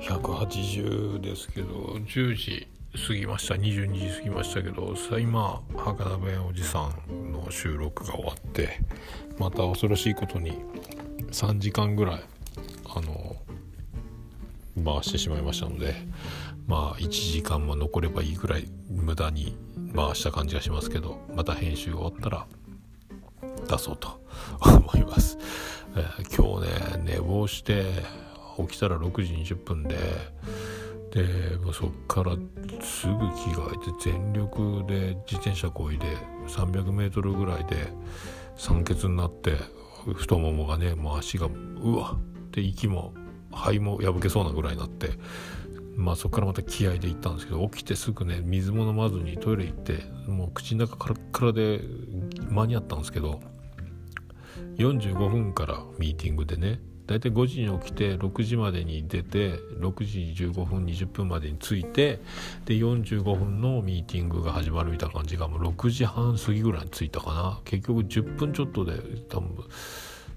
180ですけど10時過ぎました。22時過ぎましたけどさあ今博多弁おじさんの収録が終わってまた恐ろしいことに3時間ぐらいあの回してしまいましたのでまあ1時間も残ればいいぐらい無駄に回した感じがしますけどまた編集終わったら出そうと思います、えー、今日ね寝坊して起きたら6時20分ででそっからすぐ着替えて全力で自転車こいで 300m ぐらいで酸欠になって太ももがねもう足がうわって息も肺も破けそうなぐらいになってまあそこからまた気合で行ったんですけど起きてすぐね水も飲まずにトイレ行ってもう口の中カラッカラで間に合ったんですけど45分からミーティングでね大体5時に起きて6時までに出て6時15分20分までに着いてで45分のミーティングが始まるみたいな感じがもう6時半過ぎぐらいに着いたかな。結局10分ちょっとで多分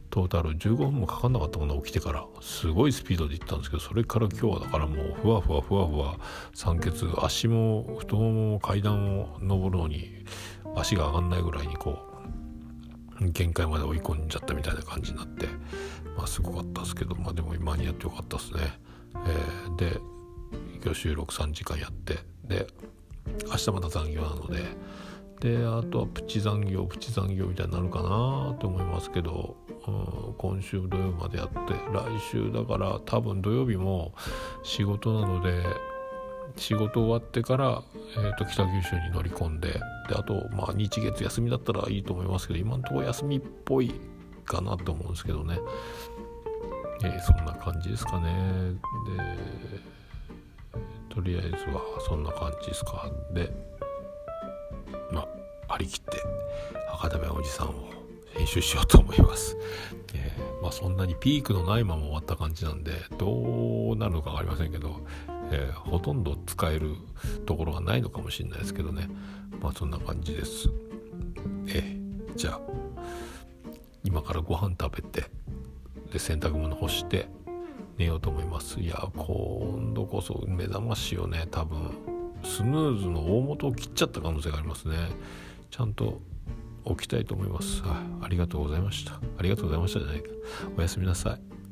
トータル15分もかかんなかったかな起きてから。すごいスピードで行ったんですけどそれから今日はだからもうふわふわふわふわ酸欠足も太もも階段を上るのに足が上がんないぐらいにこう限界まで追い込んじゃったみたいな感じになって、すごかったですけど、まあ、でも間に合ってよかったですね。えー、で今日収録3時間やってで明日また残業なのでであとはプチ残業プチ残業みたいになるかなと思いますけど、うん、今週土曜までやって来週だから多分土曜日も仕事なので仕事終わってから、えーと、北九州に乗り込んでであと、まあ、日月休みだったらいいと思いますけど今のところ休みっぽいかなと思うんですけどね、えー、そんな感じですかね。でとりあえずはそんな感じですか。でまあ張り切って博多弁おじさんを編集しようと思います、えー、まあそんなにピークのないまま終わった感じなんでどうなるのか分かりませんけど、えー、ほとんど使えるところがないのかもしれないですけどね。まあそんな感じです。えー、じゃあ今からご飯食べてで洗濯物干して寝ようと思います。いや今度こそ目覚ましをね。多分スヌーズの大元を切っちゃった可能性がありますね。ちゃんと起きたいと思います。あありがとうございました。ありがとうございましたじゃないか。おやすみなさい。